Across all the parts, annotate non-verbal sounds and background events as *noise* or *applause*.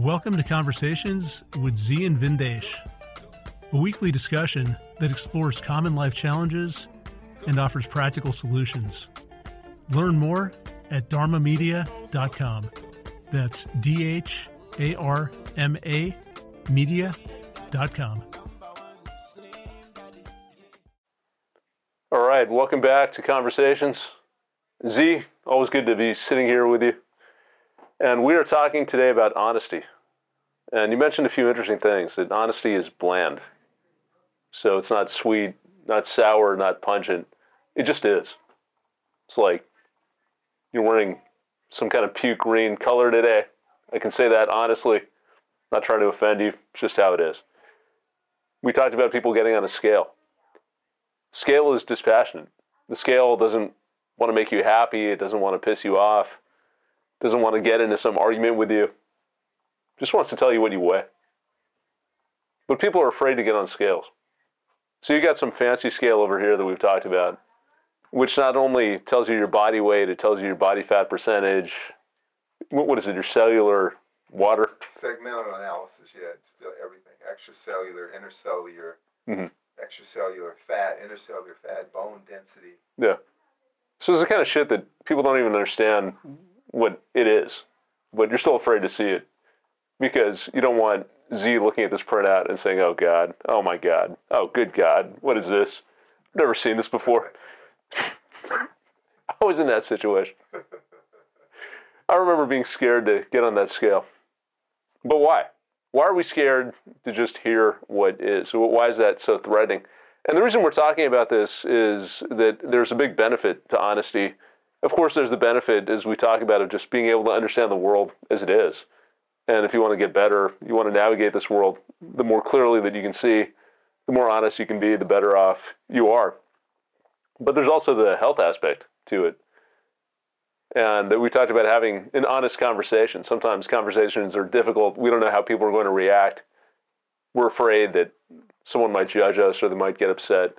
Welcome to Conversations with Zi and Vindesh, a weekly discussion that explores common life challenges and offers practical solutions. Learn more at dharmamedia.com. That's D H A R M A media.com. All right, welcome back to Conversations. Zi, always good to be sitting here with you. And we are talking today about honesty. And you mentioned a few interesting things that honesty is bland. So it's not sweet, not sour, not pungent. It just is. It's like you're wearing some kind of puke green color today. I can say that honestly, not trying to offend you, it's just how it is. We talked about people getting on a scale. Scale is dispassionate. The scale doesn't want to make you happy, it doesn't want to piss you off, doesn't want to get into some argument with you, just wants to tell you what you weigh. But people are afraid to get on scales. So you got some fancy scale over here that we've talked about, which not only tells you your body weight, it tells you your body fat percentage. What is it? Your cellular water? Segmental analysis, yeah, it's still everything. Extracellular, intercellular, mm-hmm. extracellular fat, intercellular fat, bone density. Yeah. So it's the kind of shit that people don't even understand what it is, but you're still afraid to see it because you don't want Zi looking at this printout and saying, "Oh God, oh my God, oh good God, what is this? I've never seen this before." *laughs* I was in that situation. I remember being scared to get on that scale. But why? Why are we scared to just hear what is? Why is that so threatening? And the reason we're talking about this is that there's a big benefit to honesty. Of course, there's the benefit, as we talk about, of just being able to understand the world as it is. And if you want to get better, you want to navigate this world, the more clearly that you can see, the more honest you can be, the better off you are. But there's also the health aspect to it. And that we talked about having an honest conversation. Sometimes conversations are difficult. We don't know how people are going to react. We're afraid that someone might judge us or they might get upset.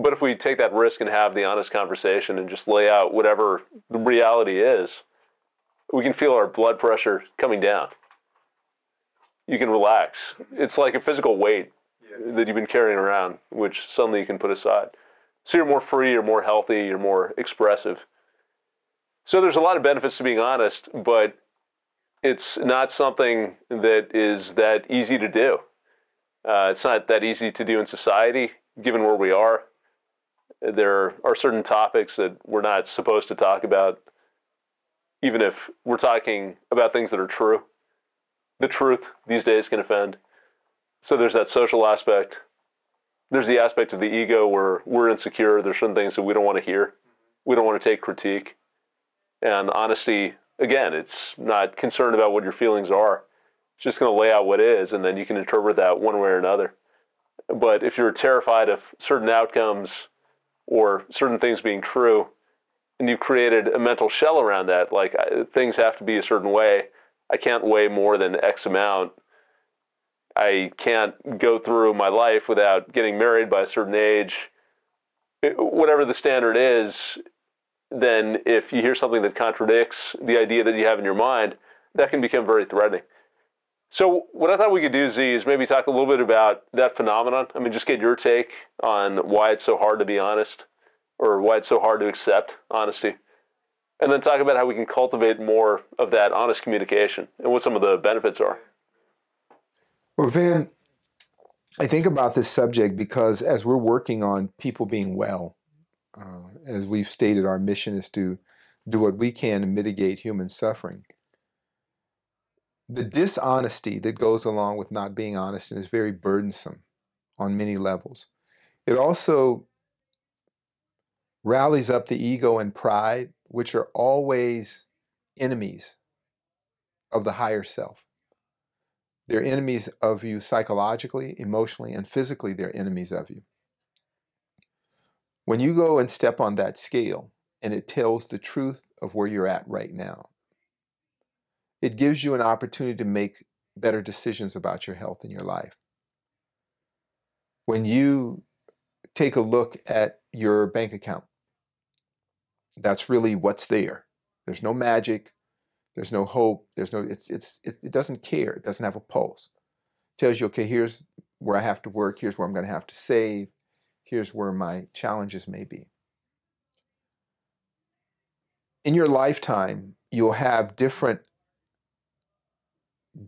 But if we take that risk and have the honest conversation and just lay out whatever the reality is, we can feel our blood pressure coming down. You can relax. It's like a physical weight yeah. that you've been carrying around, which suddenly you can put aside. So you're more free, you're more healthy, you're more expressive. So there's a lot of benefits to being honest, but it's not something that is that easy to do. Uh, it's not that easy to do in society, given where we are. There are certain topics that we're not supposed to talk about even if we're talking about things that are true. The truth these days can offend. So there's that social aspect. There's the aspect of the ego where we're insecure. There's certain things that we don't want to hear. We don't want to take critique. And honesty, again, it's not concerned about what your feelings are. It's just going to lay out what is, and then you can interpret that one way or another. But if you're terrified of certain outcomes or certain things being true, and you've created a mental shell around that. Like things have to be a certain way. I can't weigh more than X amount. I can't go through my life without getting married by a certain age. Whatever the standard is, then if you hear something that contradicts the idea that you have in your mind, that can become very threatening. So, what I thought we could do, Zi, is maybe talk a little bit about that phenomenon. I mean, just get your take on why it's so hard to be honest or why it's so hard to accept honesty. And then talk about how we can cultivate more of that honest communication and what some of the benefits are. Well, Van, I think about this subject because as we're working on people being well, uh, as we've stated, our mission is to do what we can to mitigate human suffering. The dishonesty that goes along with not being honest and is very burdensome on many levels. It also rallies up the ego and pride, which are always enemies of the higher self. They're enemies of you psychologically, emotionally, and physically, they're enemies of you. When you go and step on that scale and it tells the truth of where you're at right now, it gives you an opportunity to make better decisions about your health and your life. When you take a look at your bank account that's really what's there. There's no magic. There's no hope. There's no. It's it's it, it doesn't care. It doesn't have a pulse. It tells you, okay, here's where I have to work. Here's where I'm going to have to save. Here's where my challenges may be. In your lifetime, you'll have different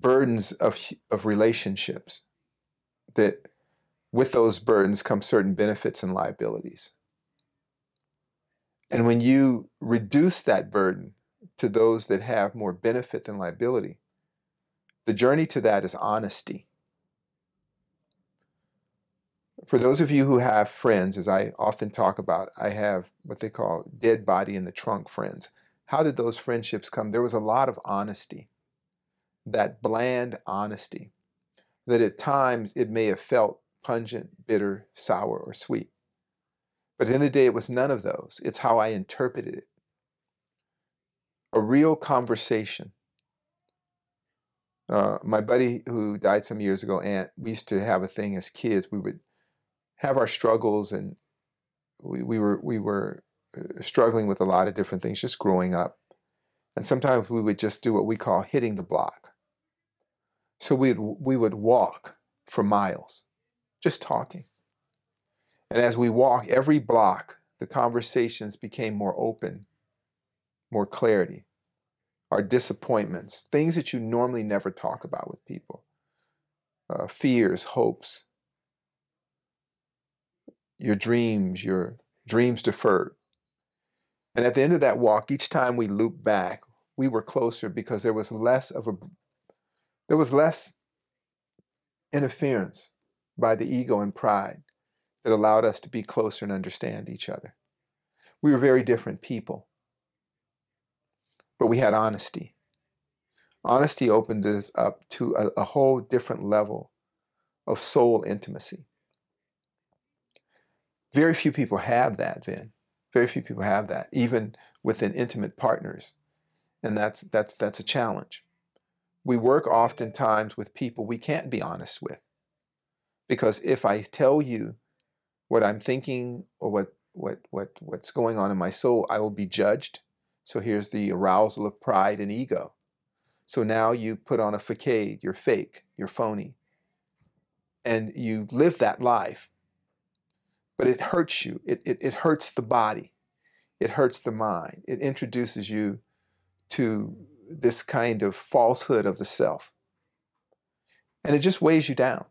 burdens of of relationships that with those burdens come certain benefits and liabilities. And when you reduce that burden to those that have more benefit than liability, the journey to that is honesty. For those of you who have friends, as I often talk about, I have what they call dead body in the trunk friends. How did those friendships come? There was a lot of honesty, that bland honesty, that at times it may have felt pungent, bitter, sour, or sweet. But in the day, it was none of those. It's how I interpreted it. A real conversation. Uh, my buddy who died some years ago, Aunt, we used to have a thing as kids. We would have our struggles, and we, we were we were uh, struggling with a lot of different things just growing up. And sometimes we would just do what we call hitting the block. So we we would walk for miles just talking. And as we walk every block, the conversations became more open, more clarity. Our disappointments, things that you normally never talk about with people, uh, fears, hopes, your dreams, your dreams deferred. And at the end of that walk, each time we looped back, we were closer because there was less of a there was less interference by the ego and pride that allowed us to be closer and understand each other. We were very different people, but we had honesty. Honesty opened us up to a, a whole different level of soul intimacy. Very few people have that, Vin. Very few people have that, even within intimate partners. And that's that's that's a challenge. We work oftentimes with people we can't be honest with. Because if I tell you what I'm thinking or what what what what's going on in my soul, I will be judged. So here's the arousal of pride and ego. So now you put on a facade, you're fake, you're phony. And you live that life. But it hurts you. It, it, it hurts the body. It hurts the mind. It introduces you to this kind of falsehood of the self. And it just weighs you down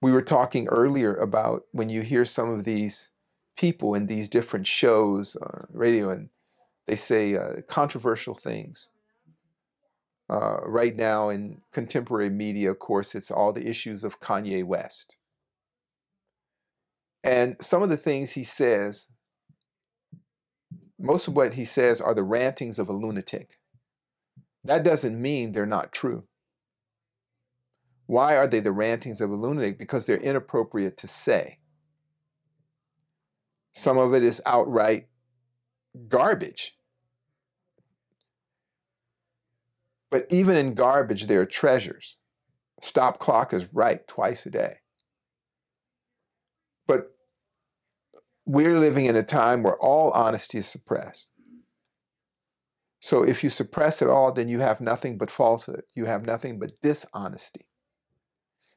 we were talking earlier about when you hear some of these people in these different shows, radio, and they say uh, controversial things. Uh, right now in contemporary media, of course, it's all the issues of Kanye West. And some of the things he says, most of what he says are the rantings of a lunatic. That doesn't mean they're not true. Why are they the rantings of a lunatic? Because they're inappropriate to say. Some of it is outright garbage. But even in garbage, there are treasures. Stop clock is right twice a day. But we're living in a time where all honesty is suppressed. So if you suppress it all, then you have nothing but falsehood. You have nothing but dishonesty.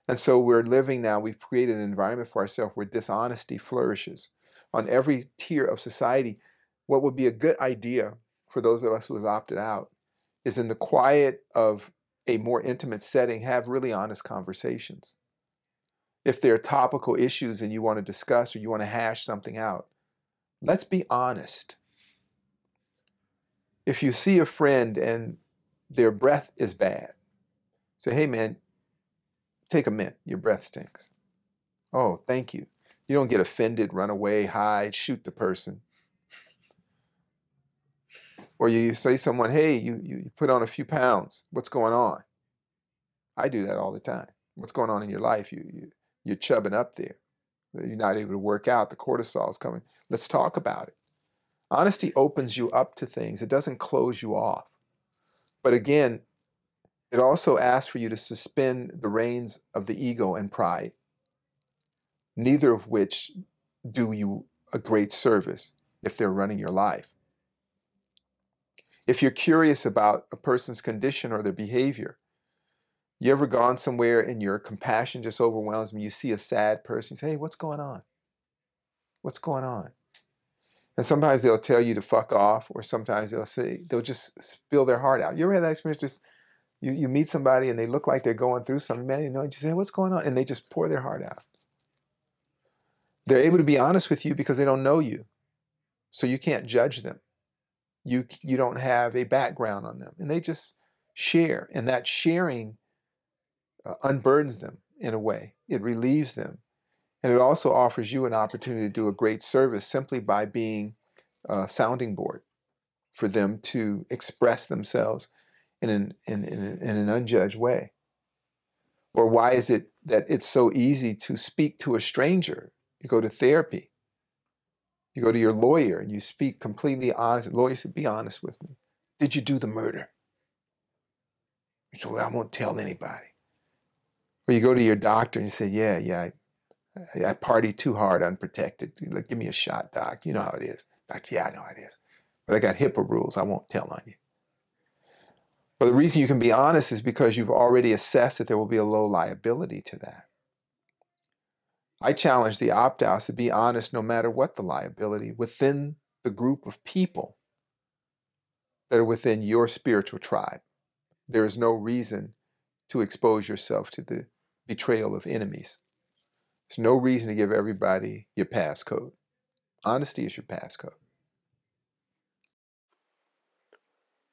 And so we're living now, we've created an environment for ourselves where dishonesty flourishes. On every tier of society, what would be a good idea for those of us who have opted out is in the quiet of a more intimate setting, have really honest conversations. If there are topical issues and you want to discuss or you want to hash something out, let's be honest. If you see a friend and their breath is bad, say, hey man, Take a mint. Your breath stinks. Oh, thank you. You don't get offended, run away, hide, shoot the person. Or you say someone, hey, you, you put on a few pounds. What's going on? I do that all the time. What's going on in your life? You, you, you're chubbing up there. You're not able to work out. The cortisol is coming. Let's talk about it. Honesty opens you up to things, it doesn't close you off. But again, it also asks for you to suspend the reins of the ego and pride, neither of which do you a great service if they're running your life. If you're curious about a person's condition or their behavior, you ever gone somewhere and your compassion just overwhelms me? You see a sad person, you say, Hey, what's going on? What's going on? And sometimes they'll tell you to fuck off, or sometimes they'll say they'll just spill their heart out. You ever had that experience? Just you, you meet somebody and they look like they're going through something, man, you know, you say, What's going on? And they just pour their heart out. They're able to be honest with you because they don't know you. So you can't judge them. You you don't have a background on them. And they just share. And that sharing uh, unburdens them in a way. It relieves them. And it also offers you an opportunity to do a great service simply by being a sounding board for them to express themselves in an, in, in, in an unjudged way. Or why is it that it's so easy to speak to a stranger? You go to therapy. You go to your lawyer and you speak completely honest. The lawyer said, Be honest with me. Did you do the murder? You said, Well, I won't tell anybody. Or you go to your doctor and you say, Yeah, yeah, I, I party too hard unprotected. Like, give me a shot, doc. You know how it is. Doctor, yeah, I know how it is. But I got HIPAA rules. I won't tell on you. But the reason you can be honest is because you've already assessed that there will be a low liability to that. I challenge the opt outs to be honest no matter what the liability within the group of people that are within your spiritual tribe. There is no reason to expose yourself to the betrayal of enemies. There's no reason to give everybody your passcode. Honesty is your passcode.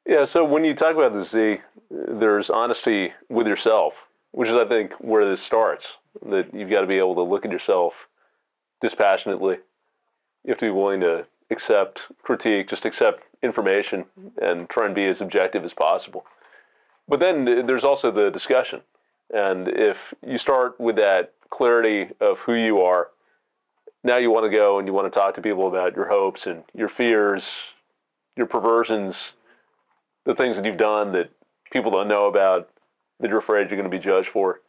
Yeah, so when you talk about the Zi, there's honesty with yourself, which is, I think, where this starts. That you've got to be able to look at yourself dispassionately. You have to be willing to accept critique, just accept information, and try and be as objective as possible. But then there's also the discussion. And if you start with that clarity of who you are, now you want to go and you want to talk to people about your hopes and your fears, your perversions, the things that you've done that people don't know about, that you're afraid you're going to be judged for.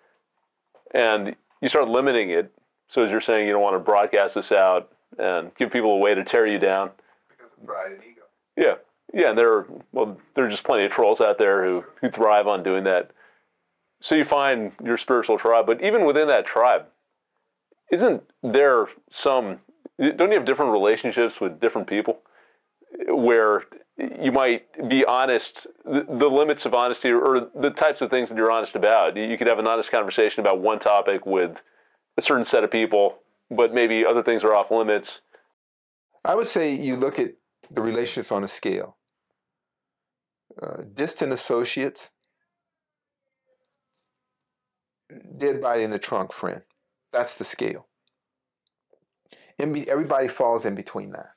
And you start limiting it. So, as you're saying, you don't want to broadcast this out and give people a way to tear you down. Because of pride and ego. Yeah. Yeah. And there are, well, there are just plenty of trolls out there who, who thrive on doing that. So, you find your spiritual tribe. But even within that tribe, isn't there some, don't you have different relationships with different people where you might be honest, the, the, limits of honesty or the types of things that you're honest about. You could have an honest conversation about one topic with a certain set of people, but maybe other things are off limits. I would say you look at the relationships on a scale. Uh, distant associates, dead body in the trunk friend. That's the scale. Everybody falls in between that.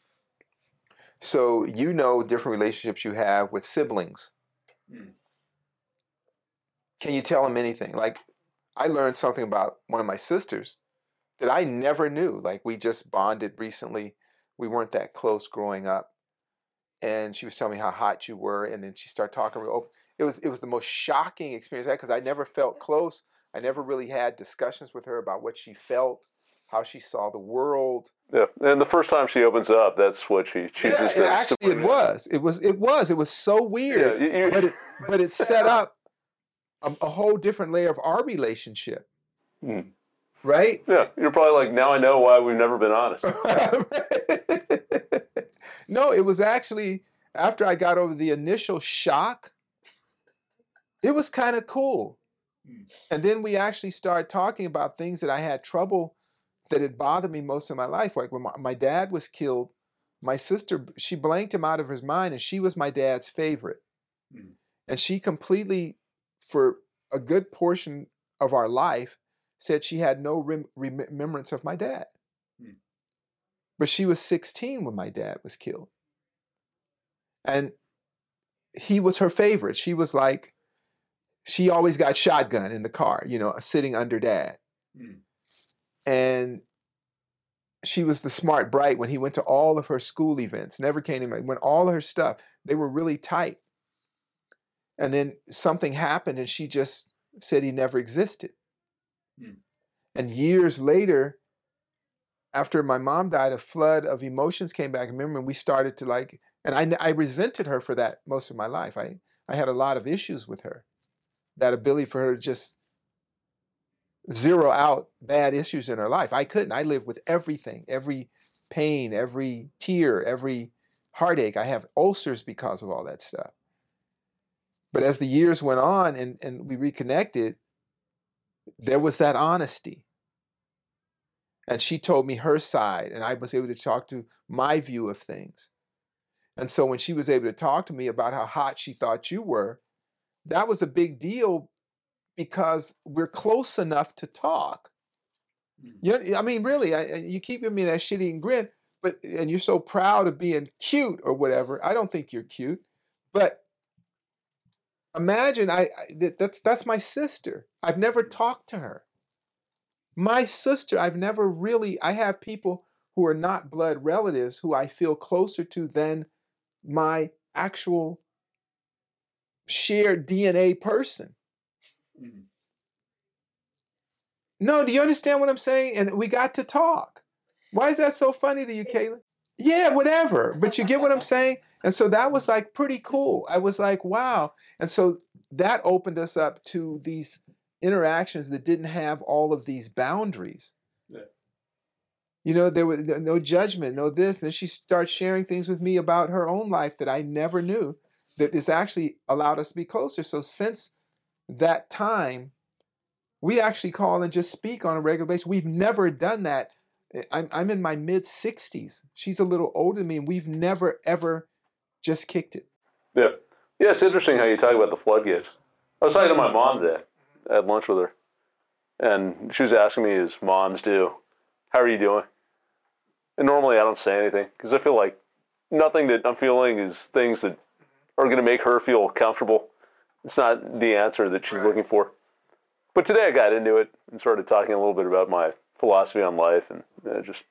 So you know different relationships you have with siblings. Mm. Can you tell them anything? Like I learned something about one of my sisters that I never knew. Like we just bonded recently. We weren't that close growing up. And she was telling me how hot you were, and then she started talking. Real It was it was the most shocking experience because I never felt close. I never really had discussions with her about what she felt how she saw the world. Yeah, and the first time she opens up, that's what she chooses yeah, to. Actually, it was. It was. It was. It was so weird. Yeah, you, but it, but it *laughs* set up a, a, whole different layer of our relationship. Hmm. Right? Yeah, you're probably like, now I know why we've never been *laughs* honest. *laughs* no, it was actually after I got over the initial shock. It was kind of cool. Hmm. And then we actually started talking about things that I had trouble that had bothered me most of my life. Like when my, my dad was killed, my sister, she blanked him out of his mind, and she was my dad's favorite. Mm. And she completely, for a good portion of our life, said she had no rem- remembrance of my dad. Mm. But she was 16 when my dad was killed. And he was her favorite. She was like, she always got shotgun in the car, you know, sitting under dad. Mm and she was the smart bright when he went to all of her school events never came to when all of her stuff they were really tight and then something happened and she just said he never existed hmm. and years later after my mom died a flood of emotions came back remember we started to like And I, I resented her for that most of my life. I, I had a lot of issues with her. That ability for her to just zero out bad issues in her life. I couldn't. I lived with everything, every pain, every tear, every heartache. I have ulcers because of all that stuff. But as the years went on and, and we reconnected, there was that honesty. And she told me her side, and I was able to talk to my view of things. And so when she was able to talk to me about how hot she thought you were, that was a big deal because we're close enough to talk. Mm. You know, I mean, really, I, you keep giving me that shitty grin, but and you're so proud of being cute or whatever. I don't think you're cute, but imagine I, I that's that's my sister. I've never talked to her. My sister, I've never really. I have people who are not blood relatives who I feel closer to than my actual shared DNA person. Mm-hmm. No, do you understand what I'm saying? And we got to talk. Why is that so funny to you, Caitlin? Yeah, whatever. But you get what I'm saying? And so that was like pretty cool. I was like, wow. And so that opened us up to these interactions that didn't have all of these boundaries. Yeah. You know, there was no judgment, no this. And then she starts sharing things with me about her own life that I never knew that has actually allowed us to be closer. So since that time, we actually call and just speak on a regular basis. We've never done that. I'm, I'm in my mid 60s. She's a little older than me, and we've never, ever just kicked it. Yeah. Yeah, it's interesting how you talk about the floodgates. I was talking to my mom today. I had lunch with her. And she was asking me, as moms do, how are you doing? And normally I don't say anything because I feel like nothing that I'm feeling is things that are going to make her feel comfortable it's not the answer that she's looking for. But today I got into it and started talking a little bit about my philosophy on life and uh, just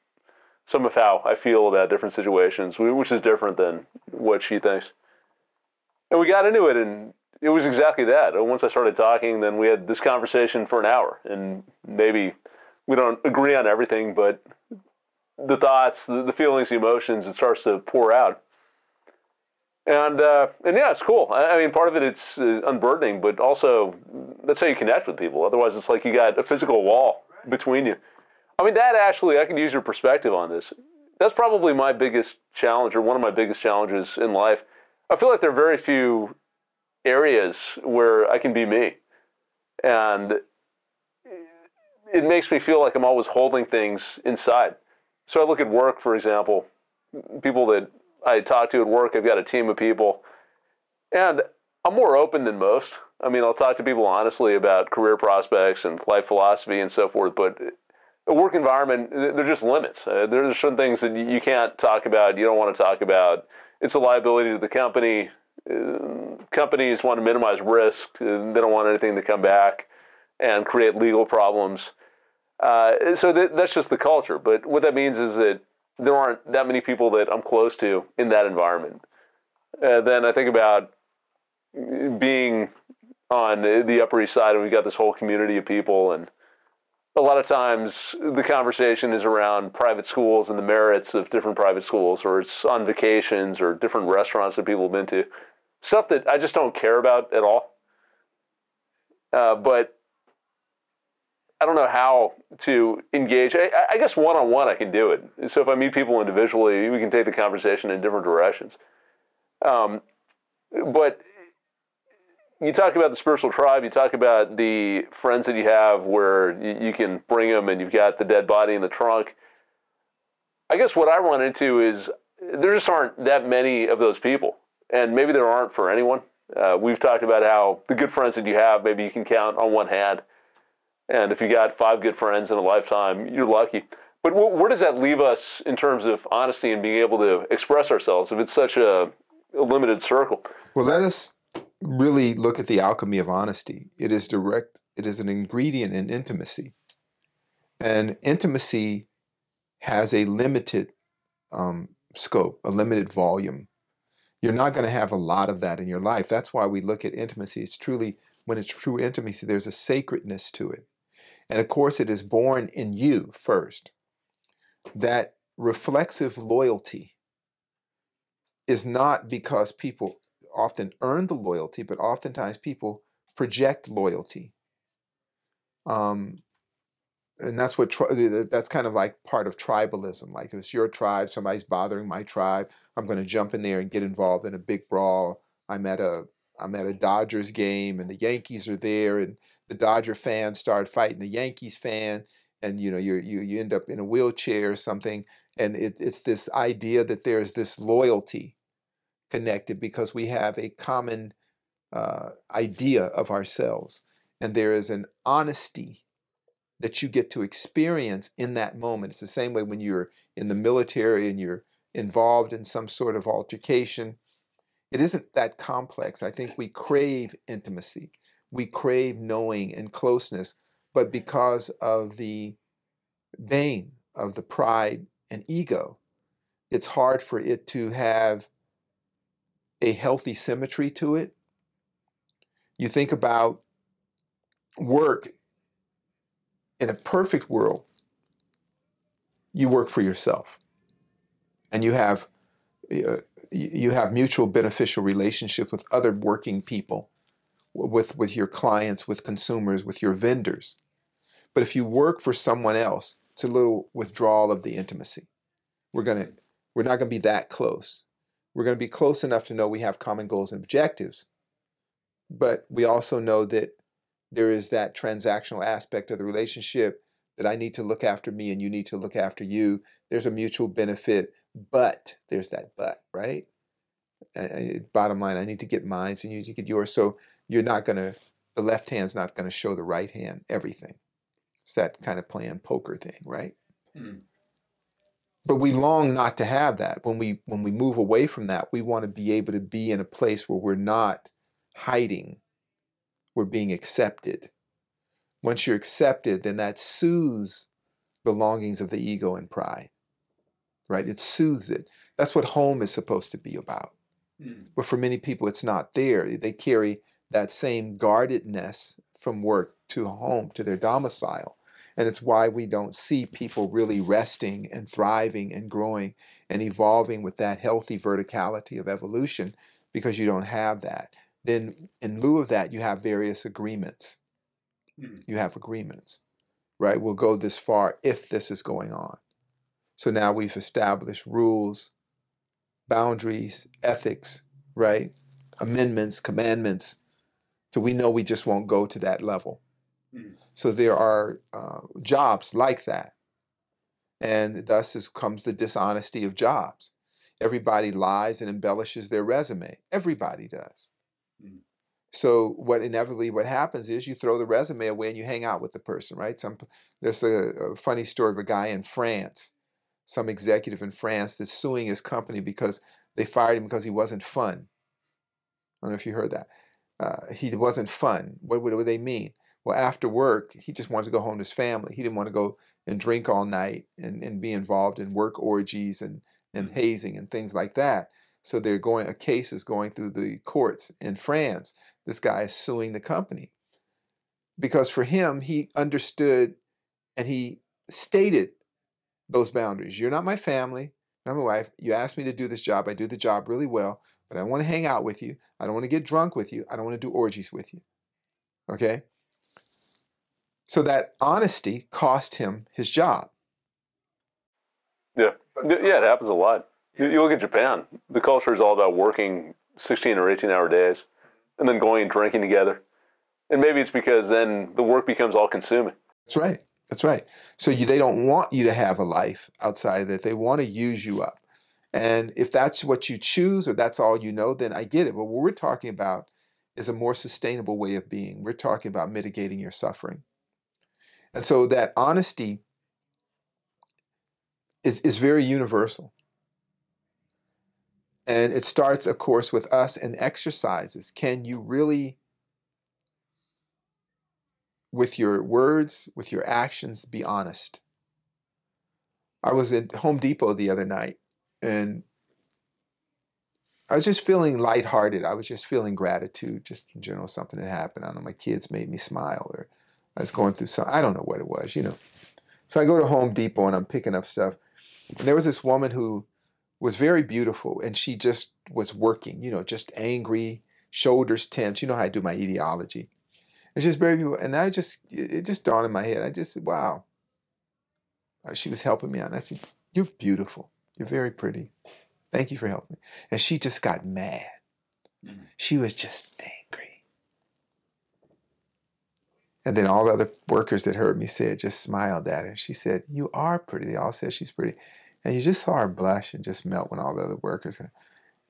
some of how I feel about different situations, which is different than what she thinks. And we got into it, and it was exactly that. Once I started talking, then we had this conversation for an hour, and maybe we don't agree on everything, but the thoughts, the, the feelings, the emotions, it starts to pour out and uh, and yeah, it's cool. I, I mean, part of it it's uh, unburdening, but also that's how you connect with people. Otherwise, it's like you got a physical wall between you. I mean, that actually, I can use your perspective on this. That's probably my biggest challenge, or one of my biggest challenges in life. I feel like there are very few areas where I can be me, and it makes me feel like I'm always holding things inside. So I look at work, for example, people that I talk to at work. I've got a team of people, and I'm more open than most. I mean, I'll talk to people honestly about career prospects and life philosophy and so forth. But a work environment, there's just limits. Uh, there's certain things that you can't talk about. You don't want to talk about. It's a liability to the company. Uh, companies want to minimize risk. Uh, they don't want anything to come back and create legal problems. Uh, so that, that's just the culture. But what that means is that there aren't that many people that I'm close to in that environment. Uh, then I think about being on the Upper East Side, and we've got this whole community of people, and a lot of times the conversation is around private schools and the merits of different private schools, or it's on vacations or different restaurants that people have been to. Stuff that I just don't care about at all. Uh, but I don't know how to engage. I, I guess one on one I can do it. So if I meet people individually, we can take the conversation in different directions. Um, but you talk about the spiritual tribe. You talk about the friends that you have where you, you can bring them, and you've got the dead body in the trunk. I guess what I run into is there just aren't that many of those people, and maybe there aren't for anyone. Uh, we've talked about how the good friends that you have, maybe you can count on one hand. And if you got five good friends in a lifetime, you're lucky. But where does that leave us in terms of honesty and being able to express ourselves if it's such a, a limited circle? Well, let us really look at the alchemy of honesty. It is direct, it is an ingredient in intimacy. And intimacy has a limited um, scope, a limited volume. You're not going to have a lot of that in your life. That's why we look at intimacy. It's truly, when it's true intimacy, there's a sacredness to it. And of course, it is born in you first. That reflexive loyalty is not because people often earn the loyalty, but oftentimes people project loyalty. Um, and that's what tri- th- th- that's kind of like part of tribalism. Like if it's your tribe, somebody's bothering my tribe, I'm going to jump in there and get involved in a big brawl. I'm at a I'm at a Dodgers game and the Yankees are there, and the Dodger fans start fighting the Yankees fan, and you know you you you end up in a wheelchair or something, and it, it's this idea that there is this loyalty connected because we have a common uh, idea of ourselves, and there is an honesty that you get to experience in that moment. It's the same way when you're in the military and you're involved in some sort of altercation. It isn't that complex. I think we crave intimacy, we crave knowing and closeness, but because of the bane of the pride and ego, it's hard for it to have a healthy symmetry to it. You think about work in a perfect world, you work for yourself and you have uh, you have mutual beneficial relationship with other working people with with your clients with consumers with your vendors. But if you work for someone else it's a little withdrawal of the intimacy. We're to we're not going to be that close. We're going to be close enough to know we have common goals and objectives but we also know that there is that transactional aspect of the relationship that I need to look after me and you need to look after you. There's a mutual benefit, but there's that but, right? bottom line, I need to get mine so you need to get yours. So you're not going to, the left hand's not going to show the right hand everything. It's that kind of playing poker thing, right? Mm. But we long not to have that. When we when we move away from that, we want to be able to be in a place where we're not hiding we're being accepted. Once you're accepted, then that soothes the longings of the ego and pride, right? It soothes it. That's what home is supposed to be about. Mm. But for many people, it's not there. They carry that same guardedness from work to home, to their domicile. And it's why we don't see people really resting and thriving and growing and evolving with that healthy verticality of evolution because you don't have that. Then, in lieu of that, you have various agreements. Mm. You have agreements, right? We'll go this far if this is going on. So now we've established rules, boundaries, ethics, right? Amendments, commandments. So we know we just won't go to that level. Mm. So there are uh, jobs like that. And thus is, comes the dishonesty of jobs. Everybody lies and embellishes their resume. Everybody does. Mm. So what inevitably what happens is you throw the resume away and you hang out with the person, right? Some there's a, a, funny story of a guy in France, some executive in France that's suing his company because they fired him because he wasn't fun. I don't know if you heard that. Uh, he wasn't fun. What, what they mean? Well, after work, he just wanted to go home to his family. He didn't want to go and drink all night and, and be involved in work orgies and, and mm. hazing and things like that. So they're going, a case is going through the courts in France. This guy is suing the company. Because for him, he understood and he stated those boundaries. You're not my family, not my wife. You asked me to do this job. I do the job really well, but I want to hang out with you. I don't want to get drunk with you. I don't want to do orgies with you. Okay? So that honesty cost him his job. Yeah. Yeah, it happens a lot. You, you look at Japan, the culture is all about working 16 or 18 hour days and then going and drinking together. And maybe it's because then the work becomes all consuming. That's right. That's right. So you, they don't want you to have a life outside of that. They want to use you up. And if that's what you choose or that's all you know, then I get it. But what we're talking about is a more sustainable way of being. We're talking about mitigating your suffering. And so that honesty is, is very universal. And it starts, of course, with us and exercises. Can you really, with your words, with your actions, be honest? I was at Home Depot the other night and I was just feeling lighthearted. I was just feeling gratitude, just in general, something that happened. I don't know, my kids made me smile or I was mm-hmm. going through some, I don't know what it was, you know. So I go to Home Depot and I'm picking up stuff. And there was this woman who was very beautiful, and she just was working. You know, just angry, shoulders tense. You know how I do my etiology. It's just very beautiful, and I just it just dawned in my head. I just said, "Wow." Uh, She was helping me out, and I said, "You're beautiful. You're very pretty. Thank you for helping." me." And she just got mad. Mhm. She was just angry. And then all the other workers that heard me say it just smiled at her. She said, You are pretty. They all said she's pretty. And you just saw her blush and just melt when all the other workers.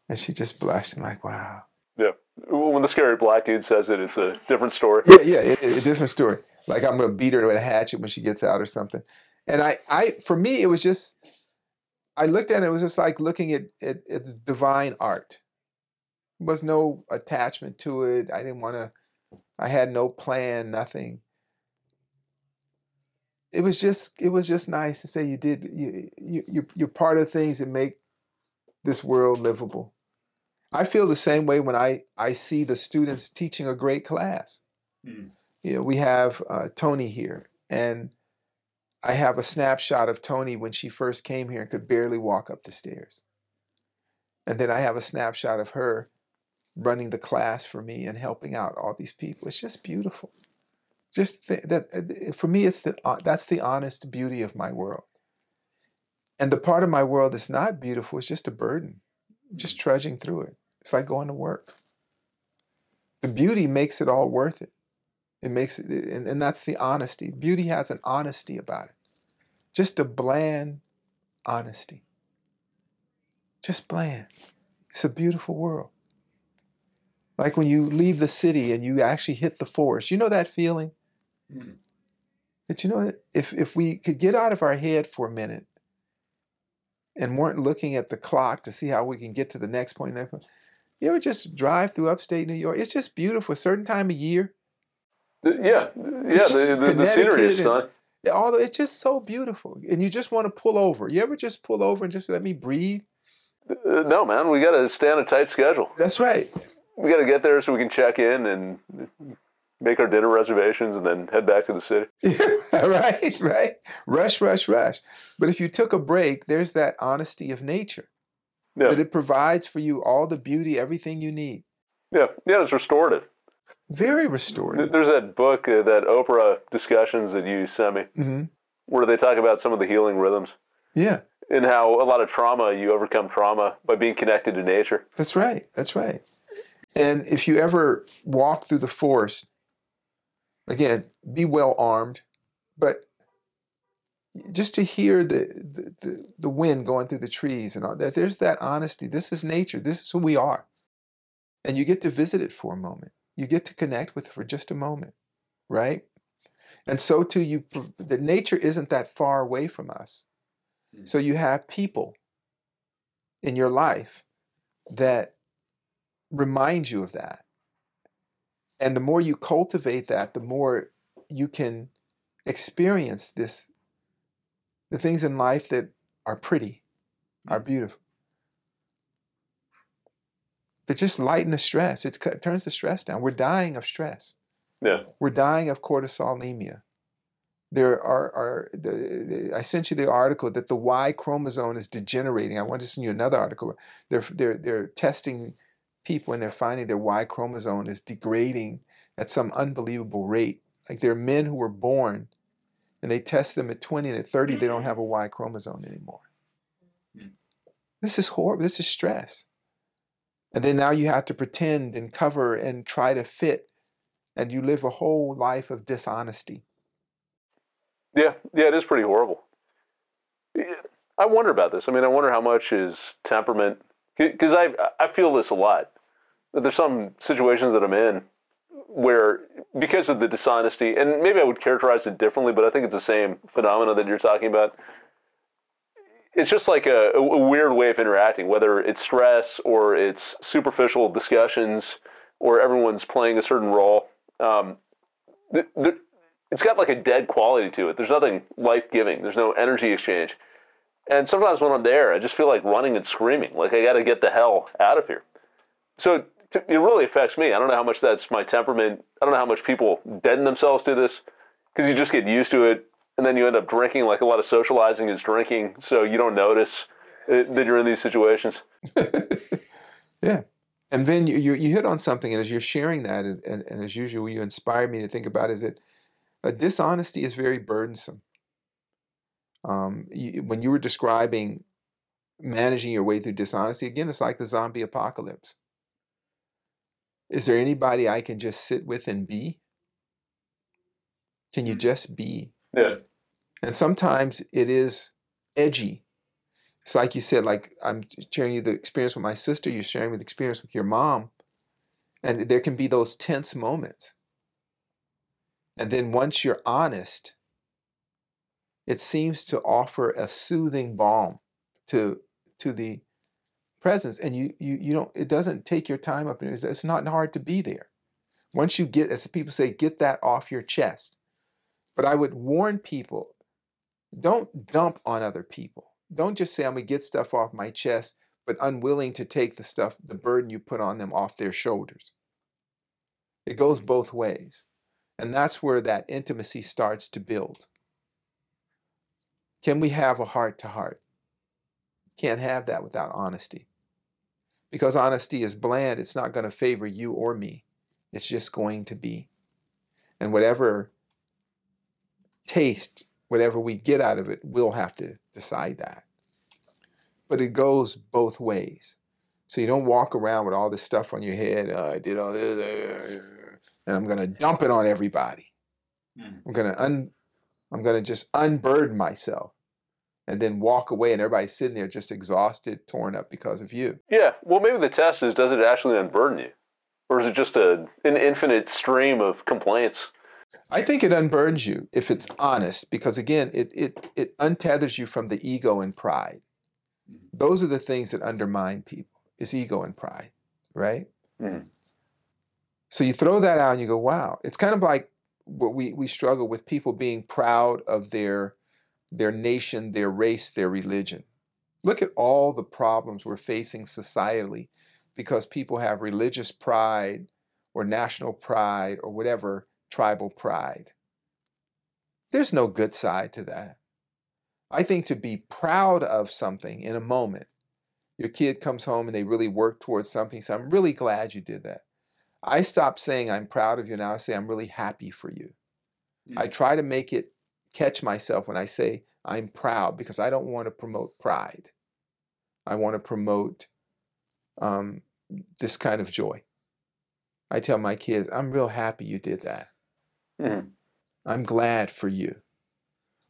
And she just blushed and, like, wow. Yeah. When the scary black dude says it, it's a different story. Yeah, yeah, it, it- a different story. Like I'm gonna beat her with a hatchet when she gets out or something. And I, I, for me, it was just, I looked at it. It was just like looking at at, at divine art. There was no attachment to it. I didn't want to. I had no plan. Nothing. It was just, it was just nice to say you did. You, you, you're part of things that make this world livable. I feel the same way when I, I see the students teaching a great class you know, we have uh, Tony here, and I have a snapshot of Tony when she first came here and could barely walk up the stairs. And then I have a snapshot of her running the class for me and helping out all these people. It's just beautiful. Just th- that for me, it's the uh, that's the honest beauty of my world. And the part of my world that's not beautiful is just a burden, just trudging through it. It's like going to work. The beauty makes it all worth it. It makes it, and, and that's the honesty. Beauty has an honesty about it. Just a bland honesty. Just bland. It's a beautiful world. Like when you leave the city and you actually hit the forest. You know that feeling? Mm. That you know if if we could get out of our head for a minute and weren't looking at the clock to see how we can get to the next point, next point, you ever just drive through upstate New York? It's just beautiful. A certain time of year, Yeah. Yeah. The, the, the scenery is stunning. Although it's just so beautiful, and you just want to pull over. You ever just pull over and just let me breathe? Uh, no, man, we got to stay on a tight schedule. That's right. We got to get there so we can check in and make our dinner reservations and then head back to the city. *laughs* right, right. Rush, rush, rush. But if you took a break, there's that honesty of nature Yeah. that it provides for you all the beauty, everything you need. Yeah. Yeah. It's restorative. Very restorative. There's that book, uh, that Oprah discussions that you sent me, hmm where they talk about some of the healing rhythms Yeah, and how a lot of trauma, you overcome trauma by being connected to nature. that's right. That's right. And if you ever walk through the forest, again, be well armed, but just to hear the, the, the, wind going through the trees and all that, there's that honesty. This is nature. This is who we are. And you get to visit it for a moment. You get to connect with it for just a moment, right? And so too, you the nature isn't that far away from us. Mm. So you have people in your life that remind you of that. And the more you cultivate that, the more you can experience this the things in life that are pretty, are mm. beautiful. That just lighten the stress. It turns the stress down. We're dying of stress. Yeah. We're dying of cortisolemia. There are, are the, the- I sent you the article that the Y chromosome is degenerating. I want to send you another article. They're, they're, they're testing people and they're finding their Y chromosome is degrading at some unbelievable rate. Like there are men who were born and they test them at 20 and at 30, they don't have a Y chromosome anymore. Hmm. This is horrible. This is stress. And then now you have to pretend and cover and try to fit, and you live a whole life of dishonesty. Yeah, yeah, it is pretty horrible. I wonder about this. I mean, I wonder how much is temperament because I I feel this a lot. There's some situations that I'm in where because of the dishonesty, and maybe I would characterize it differently, but I think it's the same phenomena that you're talking about. It's just like a, a weird way of interacting, whether it's stress or it's superficial discussions or everyone's playing a certain role. Um, it's got like a dead quality to it. There's nothing life giving. There's no energy exchange. And sometimes when I'm there, I just feel like running and screaming, like I got to get the hell out of here. So it really affects me. I don't know how much that's my temperament. I don't know how much people deaden themselves to this because you just get used to it, and then you end up drinking. Like a lot of socializing is drinking, so you don't notice. uh, that you're in these situations. *laughs* yeah. And then you, you, you hit on something, and as you're sharing that, and, and, and as usual, you inspire me to think about is that uh, dishonesty is very burdensome. Um, you, when you were describing managing your way through dishonesty, again, it's like the zombie apocalypse. Is there anybody I can just sit with and be? Can you mm. just be? Yeah. And sometimes it is edgy. It's like you said, like I'm sharing you the experience with my sister, you're sharing the experience with your mom. And there can be those tense moments. And then once you're honest, it seems to offer a soothing balm to to the presence. And you you you don't it doesn't take your time up and it's not hard to be there. Once you get, as people say, get that off your chest. But I would warn people don't dump on other people. Don't just say, I'm going to get stuff off my chest, but unwilling to take the stuff, the burden you put on them off their shoulders. It goes both ways. And that's where that intimacy starts to build. Can we have a heart to heart? Can't have that without honesty. Because honesty is bland, it's not going to favor you or me. It's just going to be. And whatever taste whatever we get out of it, we'll have to decide that. But it goes both ways. So you don't walk around with all this stuff on your head. Uh, I did all this, uh, and I'm going to dump it on everybody. Mm. I'm going to un, I'm going to just unburden myself, and then walk away, and everybody's sitting there just exhausted, torn up because of you. Yeah. Well, maybe the test is: does it actually unburden you, or is it just a an infinite stream of complaints? I think it unburdens you if it's honest, because again, it it it untethers you from the ego and pride. Mm-hmm. Those are the things that undermine people. Is ego and pride, right? Mm. So you throw that out and you go, wow. It's kind of like what we we struggle with people being proud of their their nation, their race, their religion. Look at all the problems we're facing societally because people have religious pride or national pride or whatever tribal pride. There's no good side to that. I think to be proud of something in a moment, your kid comes home and they really work towards something, so I'm really glad you did that. I stop saying I'm proud of you now, I say I'm really happy for you. Mm. I try to make it catch myself when I say I'm proud because I don't want to promote pride. I want to promote um, this kind of joy. I tell my kids, I'm real happy you did that. Mm-hmm. I'm glad for you.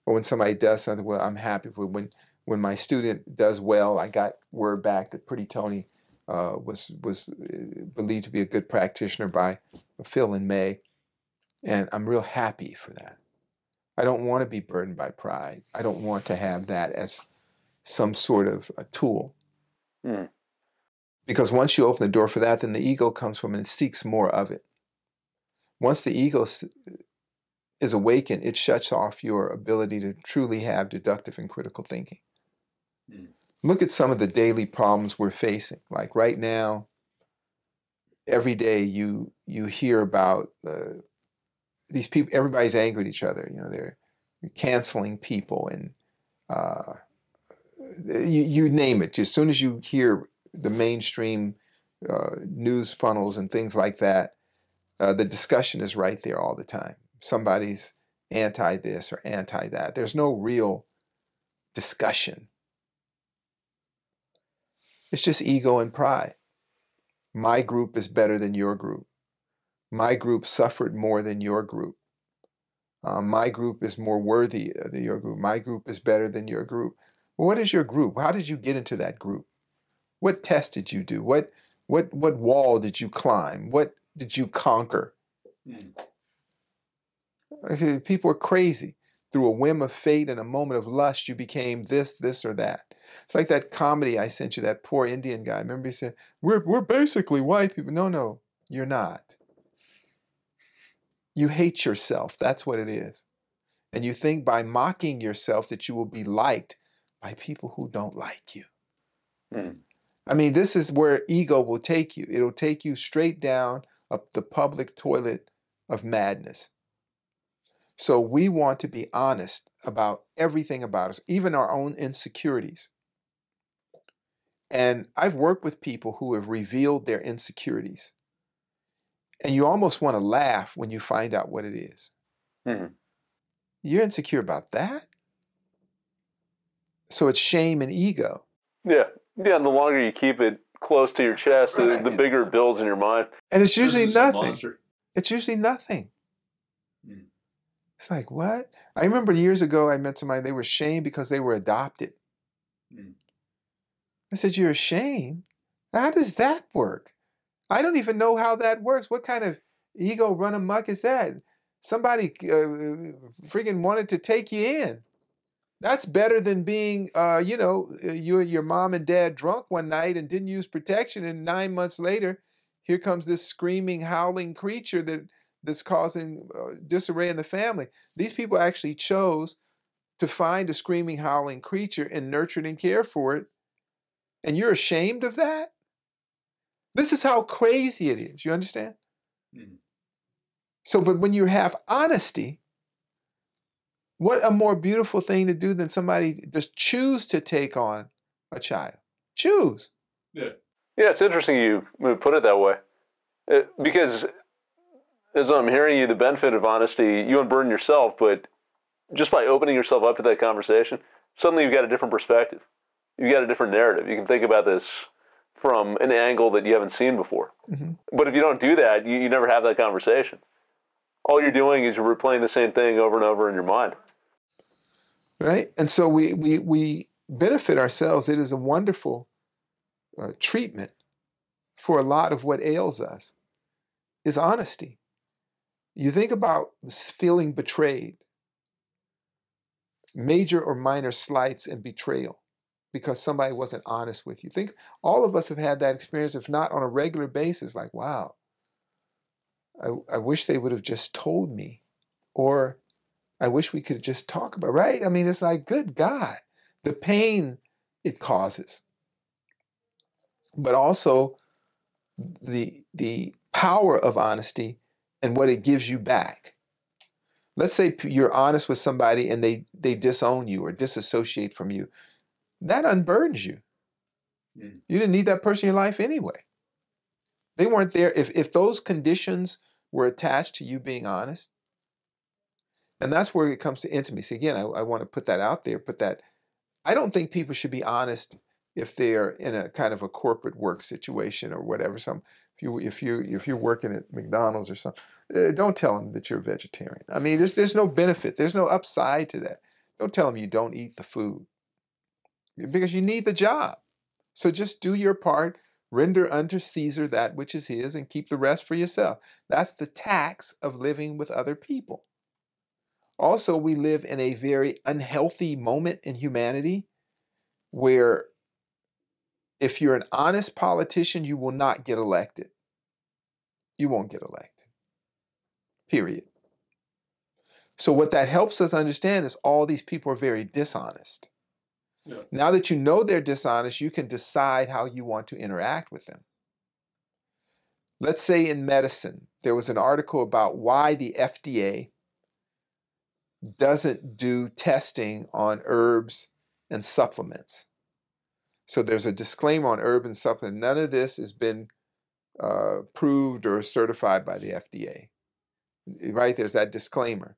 Or when somebody does something well, I'm happy for when when my student does well. I got word back that Pretty Tony uh, was was uh, believed to be a good practitioner by Phil and May, and I'm real happy for that. I don't want to be burdened by pride. I don't want to have that as some sort of a tool. Mm. Because once you open the door for that, then the ego comes from and seeks more of it. Once the ego is awakened, it shuts off your ability to truly have deductive and critical thinking. Mm. Look at some of the daily problems we're facing. Like right now, every day you you hear about uh, these people. Everybody's angry at each other. You know, they're canceling people and uh, you, you name it. As soon as you hear the mainstream uh, news funnels and things like that, uh, the discussion is right there all the time. Somebody's anti this or anti that. There's no real discussion. It's just ego and pride. My group is better than your group. My group suffered more than your group. Uh, my group is more worthy than your group. My group is better than your group. Well, what is your group? How did you get into that group? What test did you do? What what what wall did you climb? What did you conquer? Mm. People are crazy. Through a whim of fate and a moment of lust, you became this, this, or that. It's like that comedy I sent you, that poor Indian guy. Remember he said, We're, we're basically white people. No, no, you're not. You hate yourself. That's what it is. And you think by mocking yourself that you will be liked by people who don't like you. Mm. I mean, this is where ego will take you. It'll take you straight down up the public toilet of madness. So we want to be honest about everything about us, even our own insecurities. And I've worked with people who have revealed their insecurities. And you almost want to laugh when you find out what it is. Mhm. You're insecure about that? So it's shame and ego. Yeah. Yeah. And the longer you keep it close to your chest, the, the bigger it builds in your mind. And it's usually Business of nothing. It's usually nothing. Mm. It's like, what? I remember years ago I met somebody, they were ashamed because they were adopted. Mm. I said, You're ashamed? How does that work? I don't even know how that works. What kind of ego run amok is that? Somebody uh, freaking wanted to take you in. That's better than being, uh, you know, uh, you and your mom and dad drunk one night and didn't use protection, and nine months later, here comes this screaming, howling creature that that's causing uh, disarray in the family. These people actually chose to find a screaming, howling creature and nurtured and care for it, and you're ashamed of that. This is how crazy it is. You understand? Mhm. So, but when you have honesty, what a more beautiful thing to do than somebody just choose to take on a child. Choose. Yeah. Yeah, it's interesting you put it that way. Uh, because as I'm hearing you, the benefit of honesty, you unburden yourself, but just by opening yourself up to that conversation, suddenly you've got a different perspective. You've got a different narrative. You can think about this from an angle that you haven't seen before. Mhm. But if you don't do that, you, you never have that conversation. All you're doing is you're replaying the same thing over and over in your mind. right? And so we we we benefit ourselves. It is a wonderful uh, treatment for a lot of what ails us. Is honesty. You think about feeling betrayed, major or minor slights and betrayal because somebody wasn't honest with you. Think all of us have had that experience, if not on a regular basis. Like, wow, I, I wish they would have just told me, or I wish we could just talk about, right? I mean, it's like, good God, the pain it causes. But also the the power of honesty and what it gives you back. Let's say you're honest with somebody and they they disown you or disassociate from you. That unburdens you. Mm. You didn't need that person in your life anyway. They weren't there. If if those conditions were attached to you being honest, and that's where it comes to intimacy. Again, I, I want to put that out there. Put that. I don't think people should be honest if they're in a kind of a corporate work situation or whatever. Some if you if you if you're working at McDonald's or something, uh, don't tell them that you're a vegetarian. I mean, there's there's no benefit. There's no upside to that. Don't tell them you don't eat the food because you need the job. So just do your part. Render unto Caesar that which is his, and keep the rest for yourself. That's the tax of living with other people. Also, we live in a very unhealthy moment in humanity where if you're an honest politician, you will not get elected. You won't get elected. Period. So, what that helps us understand is all these people are very dishonest. Yeah. Now that you know they're dishonest, you can decide how you want to interact with them. Let's say in medicine, there was an article about why the FDA doesn't do testing on herbs and supplements. So there's a disclaimer on herb and supplement. None of this has been uh, proved or certified by the FDA. Right? There's that disclaimer.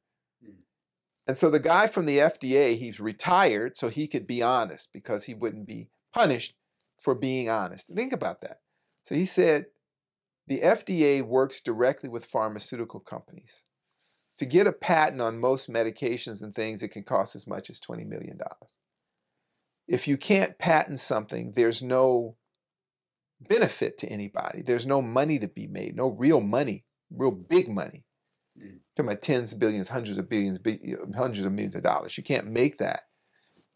And so the guy from the FDA, he's retired so he could be honest because he wouldn't be punished for being honest. Think about that. So he said the FDA works directly with pharmaceutical companies. To get a patent on most medications and things, it can cost as much as $20 million. If you can't patent something, there's no benefit to anybody. There's no money to be made, no real money, real big money. Talking about tens of billions, hundreds of billions, hundreds of millions of dollars. You can't make that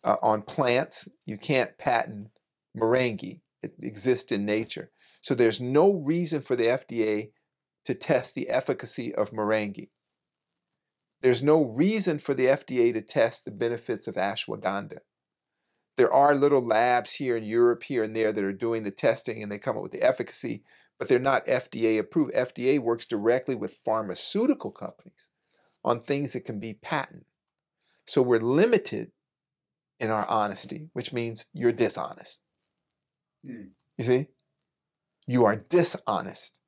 uh, on plants. You can't patent moringa. It exists in nature. So there's no reason for the FDA to test the efficacy of moringa. There's no reason for the FDA to test the benefits of ashwagandha. There are little labs here in Europe, here and there, that are doing the testing and they come up with the efficacy, but they're not FDA approved. FDA works directly with pharmaceutical companies on things that can be patented. So we're limited in our honesty, which means you're dishonest. Mm. You see? You are dishonest.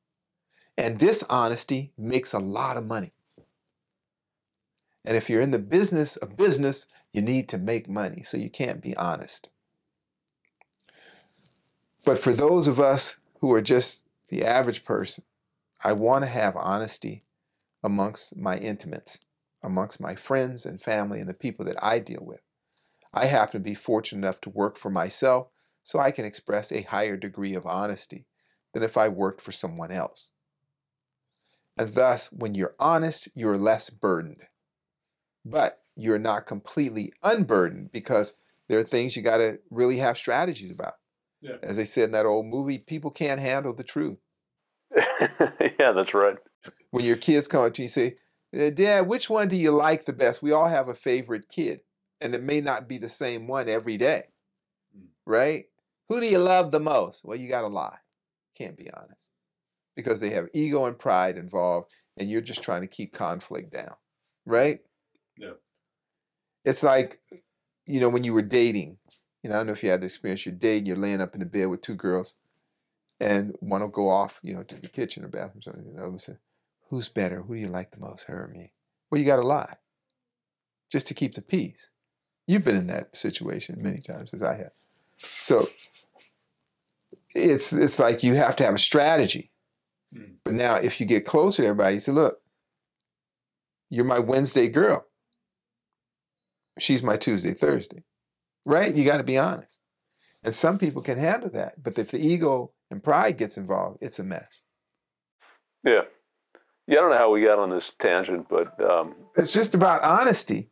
And dishonesty makes a lot of money. And if you're in the business of business, you need to make money, so you can't be honest. But for those of us who are just the average person, I want to have honesty amongst my intimates, amongst my friends and family and the people that I deal with. I happen to be fortunate enough to work for myself, so I can express a higher degree of honesty than if I worked for someone else. And thus, when you're honest, you're less burdened. But you're not completely unburdened because there are things you got to really have strategies about. Yeah. As they said in that old movie, people can't handle the truth. *laughs* yeah, that's right. When your kids come up to you and say, "Uh, Dad, which one do you like the best? We all have a favorite kid, and it may not be the same one every day, Mm. right? Who do you love the most? Well, you got to lie. Can't be honest because they have ego and pride involved, and you're just trying to keep conflict down, right? Yeah. It's like, you know, when you were dating, you know, I don't know if you had the experience, you're dating, you're laying up in the bed with two girls, and one will go off, you know, to the kitchen or bathroom, something, and the other say, Who's better? Who do you like the most, her or me? Well, you got to lie just to keep the peace. You've been in that situation many times, as I have. So it's it's like you have to have a strategy. Mm. But now, if you get closer to everybody, you say, "Look, you're my Wednesday girl. She's my Tuesday, Thursday." Right? You got to be honest. And some people can handle that, but if the ego and pride gets involved, it's a mess. Yeah. Yeah, I don't know how we got on this tangent, but um, It's just about honesty.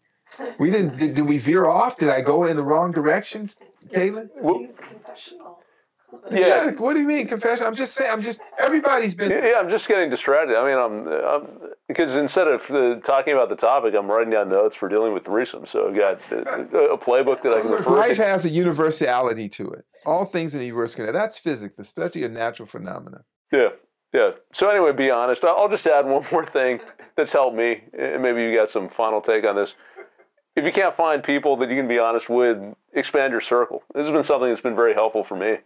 We didn't. Did, did we veer off? Did I go in the wrong direction, Caitlin? Well- confessional. Yeah. What do you mean confession? I'm just saying. I'm just. Everybody's been. yeah, I'm just getting distracted. I mean, I'm, I'm because instead of uh, talking about the topic, I'm writing down notes for dealing with threesome. So I've got a, a playbook that I can refer Life to. has a universality to it. All things in the universe can. That's physics, the study of natural phenomena. Yeah, yeah. So anyway, be honest. I'll I'll just add one more thing that's helped me, and maybe you got some final take on this. If you can't find people that you can be honest with, expand your circle. This has been something that's been very helpful for me.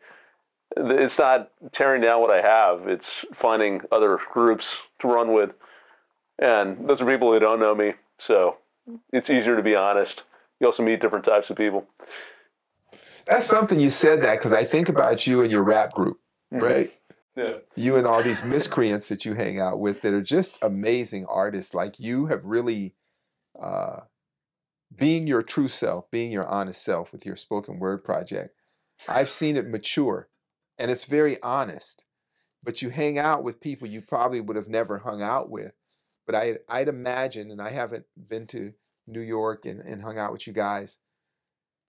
It's not tearing down what I have; it's finding other groups to run with, and those are people who don't know me. So it's easier to be honest. You also meet different types of people. That's something you said that because I think about you and your rap group, right? Yeah. You and all these miscreants that you hang out with that are just amazing artists. Like you have really, uh, being your true self, being your honest self with your spoken word project. I've seen it mature, and it's very honest. But you hang out with people you probably would have never hung out with. But I, I'd imagine, and I haven't been to New York and, and hung out with you guys.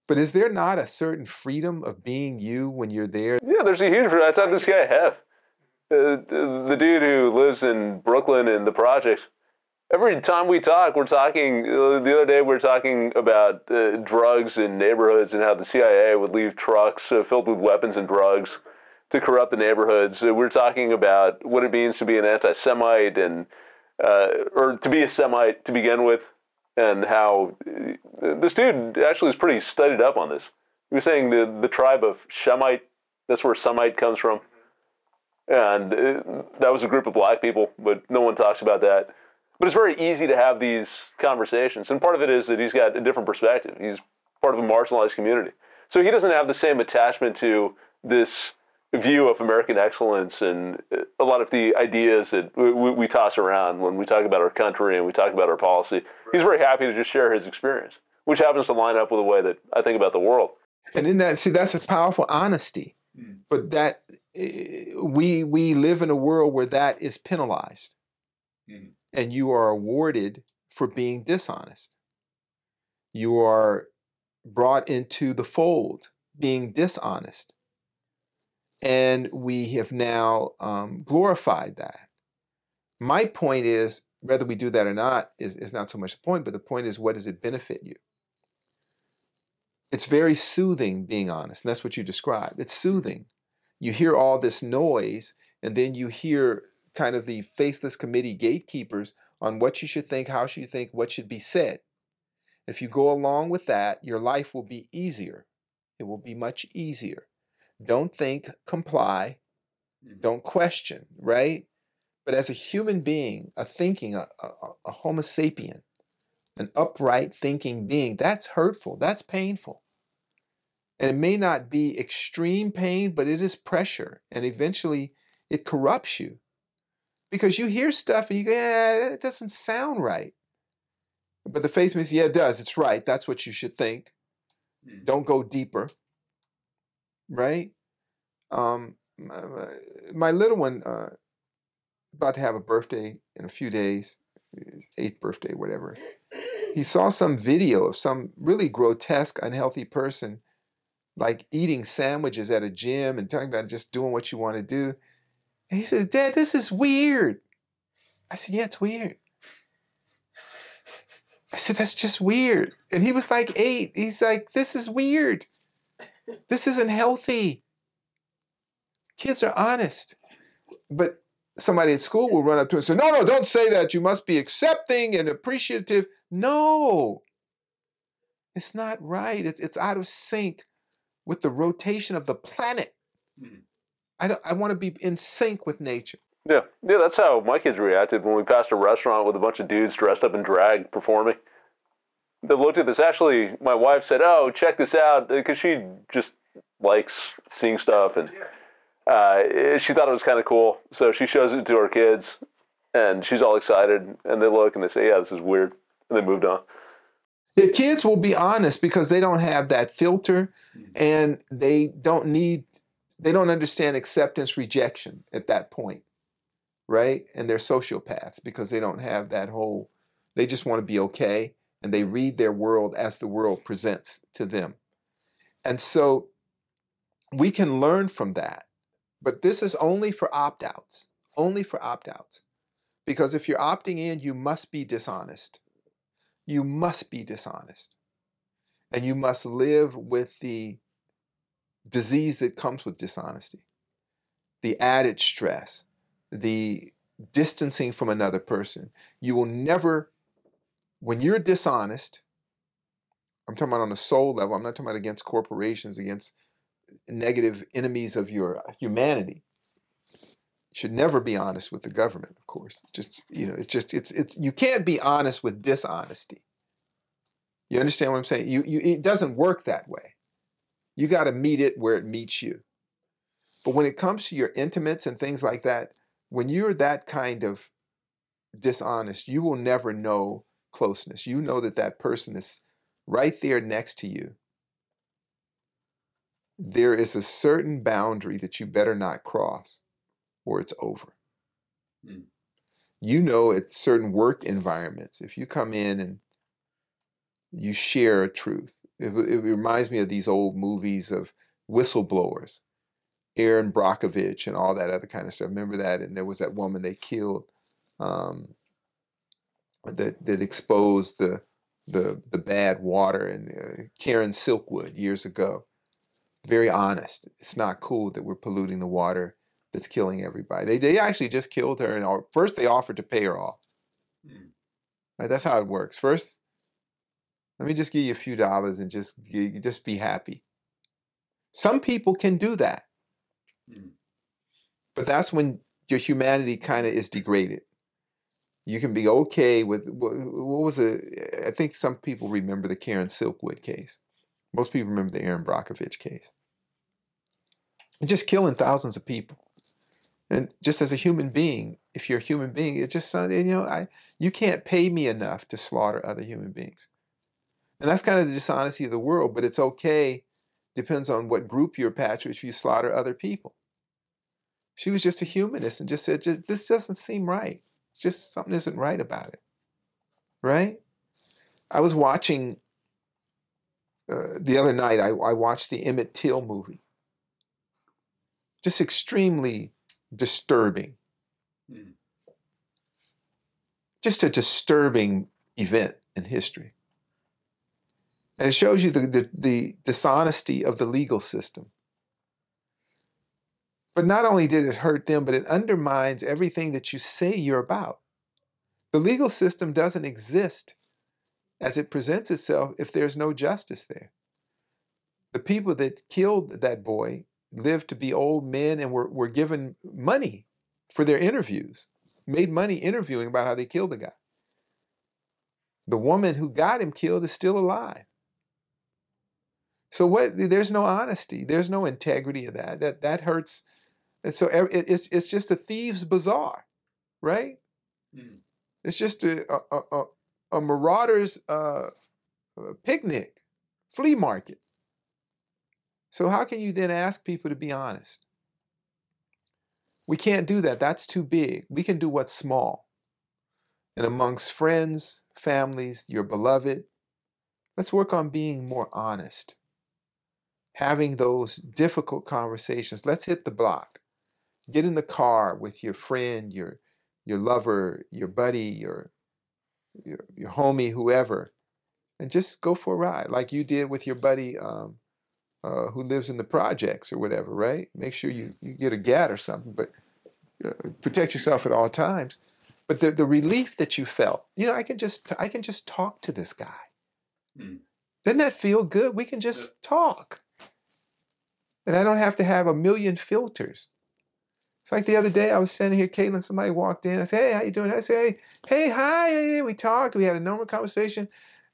But is there not a certain freedom of being you when you're there? Yeah, there's a huge. That's how this guy have. Uh, the, dude who lives in Brooklyn in the projects. Every time we talk, we're talking. Uh, the other day, we were talking about uh, drugs in neighborhoods and how the CIA would leave trucks uh, filled with weapons and drugs to corrupt the neighborhoods. We're talking about what it means to be an anti-Semite and uh, or to be a Semite to begin with, and how uh, this dude actually is pretty studied up on this. He was saying the the tribe of Shemite. That's where Semite comes from, and uh, that was a group of black people, but no one talks about that. But it's very easy to have these conversations, and part of it is that he's got a different perspective. He's part of a marginalized community, so he doesn't have the same attachment to this view of American excellence and uh, a lot of the ideas that we, we, we toss around when we talk about our country and we talk about our policy. He's very happy to just share his experience, which happens to line up with the way that I think about the world. And in that, see, that's a powerful honesty. Mm. But that eh, we we live in a world where that is penalized, Mhm. and you are awarded for being dishonest. You are brought into the fold being dishonest, and we have now um, glorified that. My point is, whether we do that or not is, is not so much the point, but the point is, what does it benefit you? It's very soothing being honest, and that's what you describe. It's soothing. You hear all this noise, and then you hear kind of the faceless committee gatekeepers on what you should think, how should you think, what should be said. If you go along with that, your life will be easier. It will be much easier Don't think, comply, Mhm. don't question, right? But as a human being, a thinking, a, a, a- Homo sapien, an upright thinking being, that's hurtful, that's painful. And it may not be extreme pain, but it is pressure. And eventually it corrupts you because you hear stuff and you go, yeah, it doesn't sound right. But the faith means, yeah, it does. It's right. That's what you should think. Mm. Don't go deeper. Right? Um, my, my- my little one, uh, about to have a birthday in a few days, eighth birthday, whatever. He saw some video of some really grotesque, unhealthy person like eating sandwiches at a gym and talking about just doing what you want to do. And he says, Dad, this is weird. I said, Yeah, it's weird. I said, That's just weird. And he was like eight. He's like, This is weird. This isn't healthy. Kids are honest. But somebody at school will run up to him and say, No, no, don't say that. You must be accepting and appreciative. No, it's not right. It's, it's out of sync with the rotation of the planet. Mhm. I, don't, I want to be in sync with nature. Yeah, yeah, that's how my kids reacted when we passed a restaurant with a bunch of dudes dressed up in drag performing. They looked at this. Actually, my wife said, "Oh, check this out," because she just likes seeing stuff, and uh, she thought it was kind of cool. So she shows it to her kids, and she's all excited. And they look and they say, "Yeah, this is weird," and they moved on. The kids will be honest because they don't have that filter and they don't need, they don't understand acceptance rejection at that point, right? And they're sociopaths because they don't have that whole, they just want to be okay and they read their world as the world presents to them. And so we can learn from that. But this is only for opt outs, only for opt outs. Because if you're opting in, you must be dishonest. You must be dishonest. And you must live with the disease that comes with dishonesty, the added stress, the distancing from another person. You will never, when you're dishonest, I'm talking about on a soul level, I'm not talking about against corporations, against uh, negative enemies of your uh, humanity. You should never be honest with the government, of course. Just, you know, it's just, it's, it's, you can't be honest with dishonesty. You understand what I'm saying? You, you, it doesn't work that way. You got to meet it where it meets you. But when it comes to your intimates and things like that, when you're that kind of dishonest, you will never know closeness. You know that that person is right there next to you. There is a certain boundary that you better not cross or it's over. Hmm. You know, at certain work environments, if you come in and you share a truth, it, it reminds me of these old movies of whistleblowers, Erin Brockovich, and all that other kind of stuff. Remember that? And there was that woman they killed um, that that exposed the the the bad water, and uh, Karen Silkwood years ago. Very honest. It's not cool that we're polluting the water that's killing everybody. They they actually just killed her, and first they offered to pay her off. Mm. Right, that's how it works. First, let me just give you a few dollars and just just be happy. Some people can do that, Mm. but that's when your humanity kind of is degraded. You can be okay with what, was it? I think some people remember the Karen Silkwood case. Most people remember the Erin Brockovich case. Just killing thousands of people. And just as a human being, if you're a human being, it just you know, I you can't pay me enough to slaughter other human beings. And that's kind of the dishonesty of the world, but it's okay. Depends on what group you're attached if you slaughter other people. She was just a humanist and just said, this doesn't seem right. It's just something isn't right about it. Right? I was watching uh, the other night, I, I watched the Emmett Till movie. Just extremely disturbing. Mm. Just a disturbing event in history. And it shows you the, the, the dishonesty of the legal system. But not only did it hurt them, but it undermines everything that you say you're about. The legal system doesn't exist as it presents itself if there's no justice there. The people that killed that boy, lived to be old men and were, were given money for their interviews, made money interviewing about how they killed the guy. The woman who got him killed is still alive. So what? There's no honesty. There's no integrity of that. That that hurts. And so it's it's just a thieves' bazaar, right? Mm. It's just a a, a, a- marauder's uh, uh, picnic, flea market. So how can you then ask people to be honest? We can't do that. That's too big. We can do what's small. And amongst friends, families, your beloved, let's work on being more honest. Having those difficult conversations. Let's hit the block. Get in the car with your friend, your your lover, your buddy, your your, your homie, whoever, and just go for a ride, like you did with your buddy um, uh, who lives in the projects or whatever, right? Make sure you, you get a GAT or something, but uh, protect yourself at all times. But the, the relief that you felt, you know, I can just I can just talk to this guy. Mm. Doesn't that feel good? We can just talk, and I don't have to have a million filters. It's like the other day I was standing here, Caitlin, somebody walked in. I said, hey, how you doing? I said, hey, hey, hi. We talked. We had a normal conversation.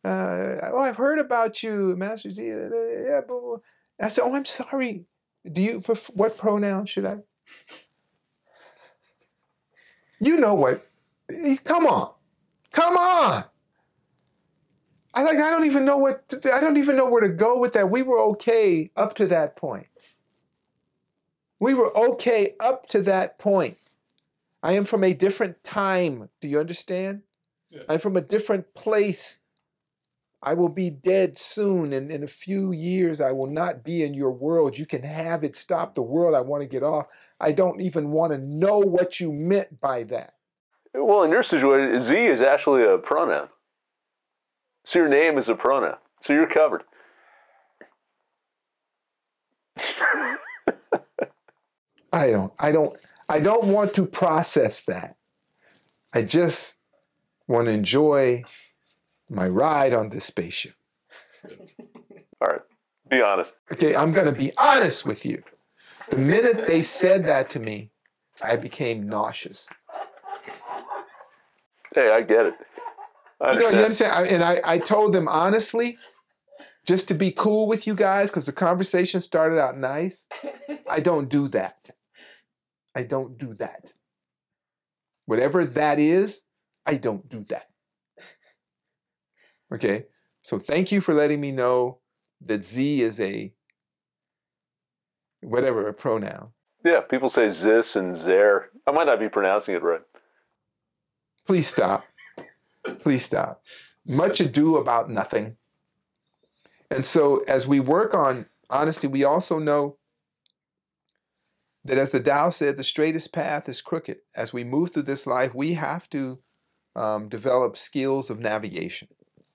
Uh, oh, I've heard about you, Master Zi. Yeah, blah, blah. I said, oh, I'm sorry. Do you, what pronoun should I? You know what? Come on. Come on. I like, I don't even know what, to, I don't even know where to go with that. We were okay up to that point. We were okay up to that point. I am from a different time. Do you understand? Yeah. I'm from a different place. I will be dead soon, and in a few years, I will not be in your world. You can have it. Stop the world. I want to get off. I don't even want to know what you meant by that. Well, in your situation, Z is actually a pronoun. So your name is a pronoun. So you're covered. I don't. I don't. I don't want to process that. I just want to enjoy my ride on this spaceship. All right. Be honest. Okay, I'm going to be honest with you. The minute they said that to me, I became nauseous. Hey, I get it. I You know, understand. you understand? And I, I told them honestly, just to be cool with you guys, because the conversation started out nice. I don't do that. I don't do that. Whatever that is, I don't do that. Okay? So thank you for letting me know that Z is a whatever, a pronoun. Yeah, people say zis and zer. I might not be pronouncing it right. Please stop. Please stop. Much ado about nothing. And so, as we work on honesty, we also know that, as the Tao said, the straightest path is crooked. As we move through this life, we have to um, develop skills of navigation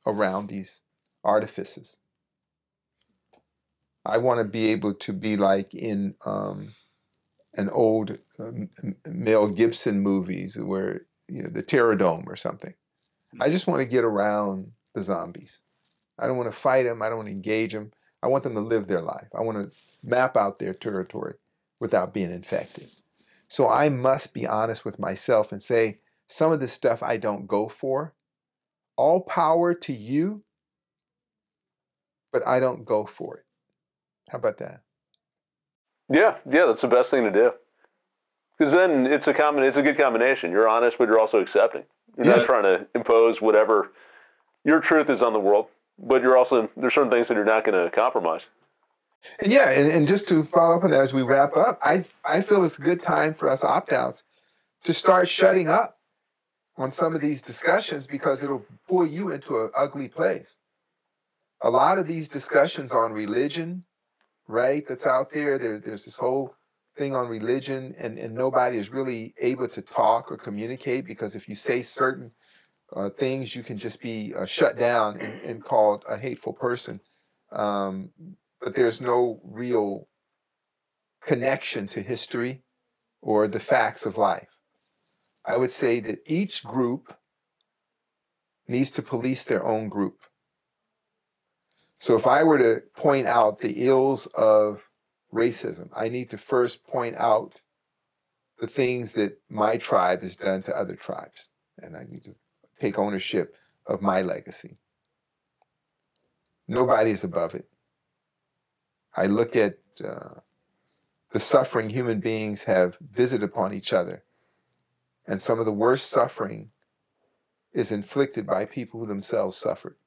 around these artifices. I want to be able to be like in um, an old um, Mel Gibson movies where you know, the Terror Dome or something. I just want to get around the zombies. I don't want to fight them. I don't want to engage them. I want them to live their life. I want to map out their territory without being infected. So I must be honest with myself and say some of this stuff I don't go for. All power to you, but I don't go for it. How about that? Yeah, yeah, that's the best thing to do. Because then it's a common, it's a good combination. You're honest, but you're also accepting. You're Yeah. not trying to impose whatever your truth is on the world, but you're also there's certain things that you're not going to compromise. And yeah, and, and just to follow up on that as we wrap up, I, I feel it's a good time for us opt outs to start shutting up on some of these discussions because it'll pull you into an ugly place. A lot of these discussions on religion, right, that's out there, there there's this whole thing on religion, and, and nobody is really able to talk or communicate because if you say certain uh, things, you can just be uh, shut down and, and called a hateful person. Um, but there's no real connection to history or the facts of life. I would say that each group needs to police their own group. So if I were to point out the ills of racism. I need to first point out the things that my tribe has done to other tribes. And I need to take ownership of my legacy. Nobody is above it. I look at uh, the suffering human beings have visited upon each other. And some of the worst suffering is inflicted by people who themselves suffered.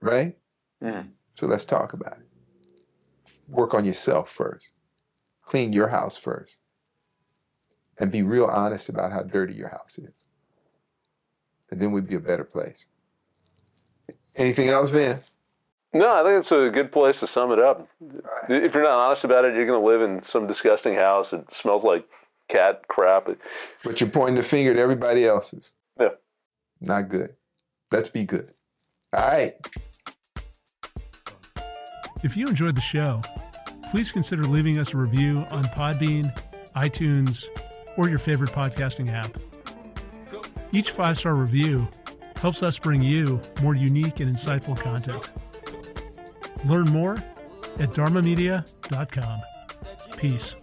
Right? Mhm. So let's talk about it. Work on yourself first. Clean your house first. And be real honest about how dirty your house is. And then we'd be a better place. Anything else, Van? No, I think it's a good place to sum it up. Right. If you're not honest about it, you're going to live in some disgusting house. It smells like cat crap. But you're pointing the finger at everybody else's. Yeah. Not good. Let's be good. All right. If you enjoyed the show, please consider leaving us a review on Podbean, iTunes, or your favorite podcasting app. Each five star review helps us bring you more unique and insightful content. Learn more at dharmamedia.com. Peace.